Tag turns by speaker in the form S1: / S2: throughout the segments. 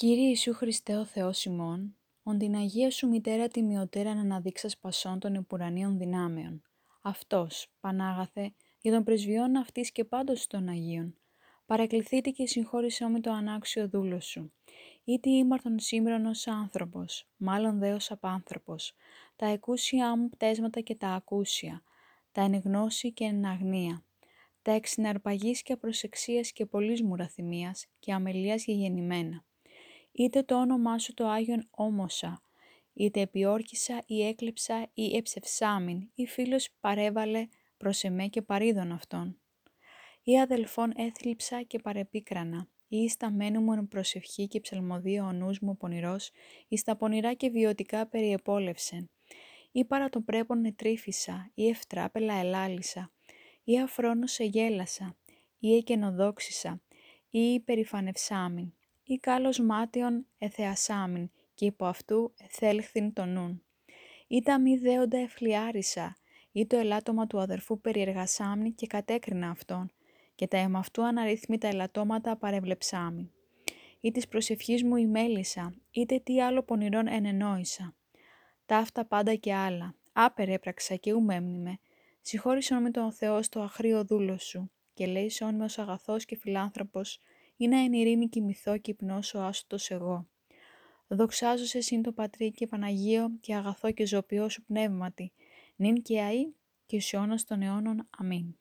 S1: Κύριε Ιησού Χριστέ ο Θεός ημών, ον την Αγία Σου Μητέρα τιμιωτέρα να αναδείξας πασών των επουρανίων δυνάμεων. Αυτός, Πανάγαθε, για τον πρεσβειών αυτής και πάντως των Αγίων, παρακληθείτε και συγχώρησέ με το ανάξιο δούλο Σου. Ήτι ήμαρτον σήμερον ως άνθρωπος, μάλλον δε ως απάνθρωπος, τα εκούσια μου πτέσματα και τα ακούσια, τα ενεγνώση και εναγνία, τα εξυναρπαγής και απροσεξίας και πολλής μουραθυμίας και αμελίας γεννημένα είτε το όνομά σου το Άγιον όμωσα, είτε επιόρκησα ή έκλεψα ή εψευσάμιν ή φίλος παρέβαλε προς εμέ και παρίδων αυτόν. Ή αδελφόν έθλιψα και παρεπίκρανα, ή στα μένου μου προσευχή και ψαλμοδία ο νους μου πονηρός, ή στα πονηρά και βιωτικά περιεπόλευσεν. Ή παρά το πρέπον ετρίφησα, ή ευτράπελα ελάλησα, ή αφρόνος εγέλασα, ή εκενοδόξησα, ή υπερηφανευσάμιν ή κάλος μάτιον εθεασάμιν και υπό αυτού εθέλχθην το νουν. Ή τα μη δέοντα εφλιάρισα, ή το ελάττωμα του αδερφού περιεργασάμιν και κατέκρινα αυτόν, και τα εμαυτού αναρρύθμιτα ελαττώματα παρεβλεψάμιν. Ή της προσευχής μου ημέλησα, είτε τι άλλο πονηρών ενενόησα. Ταύτα πάντα και άλλα, άπερ έπραξα και ουμέμνημε. Συγχώρησον με τον Θεός στο αχρίο δούλο σου, και λέει με ως αγαθός και φιλάνθρωπος, ή να εν ειρήνη κοιμηθώ και υπνώσω άστος εγώ. Δοξάζω σε σύν το Πατρί και Παναγίο και αγαθό και ζωπιό σου πνεύματι, νυν και αΐ και σε αιώνας των αιώνων. Αμήν.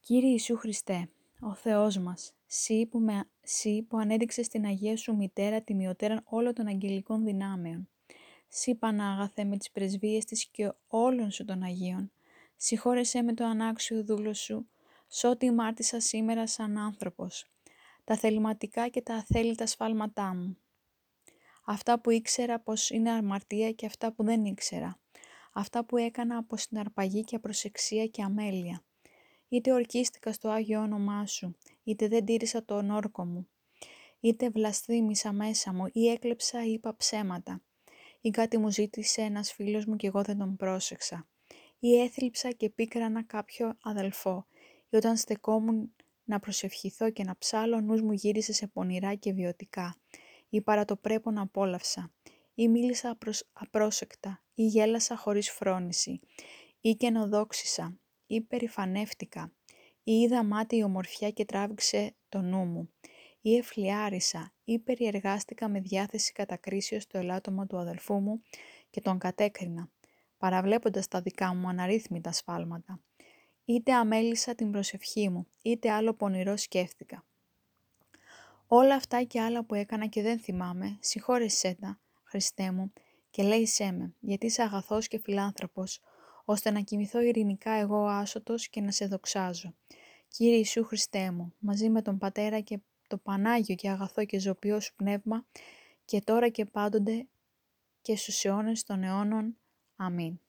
S1: Κύριε Ιησού Χριστέ, ο Θεός μας, Συ που, με, Συ που ανέδειξες την Αγία Σου Μητέρα τιμιωτέραν όλων των αγγελικών δυνάμεων, Συ Πανάγαθε με τις πρεσβείες της και όλων Σου των Αγίων, συγχώρεσέ με το ανάξιο δούλος Σου, σ' ό,τι μάρτησα σήμερα σαν άνθρωπος, τα θεληματικά και τα αθέλητα σφάλματά μου. Αυτά που ήξερα πως είναι αμαρτία και αυτά που δεν ήξερα. Αυτά που έκανα από συναρπαγή και απροσεξία και αμέλεια. Είτε ορκίστηκα στο Άγιο όνομά Σου, είτε δεν τήρησα τον όρκο μου. Είτε βλασθήμισα μέσα μου ή έκλεψα ή είπα ψέματα. Ή κάτι μου ζήτησε ένας φίλος μου και εγώ δεν τον πρόσεξα. Ή έθλιψα και πίκρανα κάποιο αδελφό ή όταν στεκόμουν να προσευχηθώ και να ψάλω, ο νους μου γύρισε σε πονηρά και βιωτικά, ή παρά το πρέπον απόλαυσα, ή μίλησα απρόσεκτα, ή γέλασα χωρίς φρόνηση, ή καινοδόξησα, ή περηφανεύτηκα, ή είδα μάτι ομορφιά και τράβηξε το νου μου, ή εφλιάρισα, ή περιεργάστηκα με διάθεση κατακρίσεως το ελάττωμα του αδελφού μου και τον κατέκρινα, παραβλέποντας τα δικά μου αναρρύθμιτα σφάλματα είτε αμέλησα την προσευχή μου, είτε άλλο πονηρό σκέφτηκα. Όλα αυτά και άλλα που έκανα και δεν θυμάμαι, συγχώρεσέ τα, Χριστέ μου, και λέησέ με, γιατί είσαι αγαθός και φιλάνθρωπος, ώστε να κοιμηθώ ειρηνικά εγώ άσωτος και να σε δοξάζω. Κύριε Ιησού Χριστέ μου, μαζί με τον Πατέρα και το Πανάγιο και αγαθό και ζωπιό σου πνεύμα, και τώρα και πάντοτε και στους αιώνες των αιώνων. Αμήν.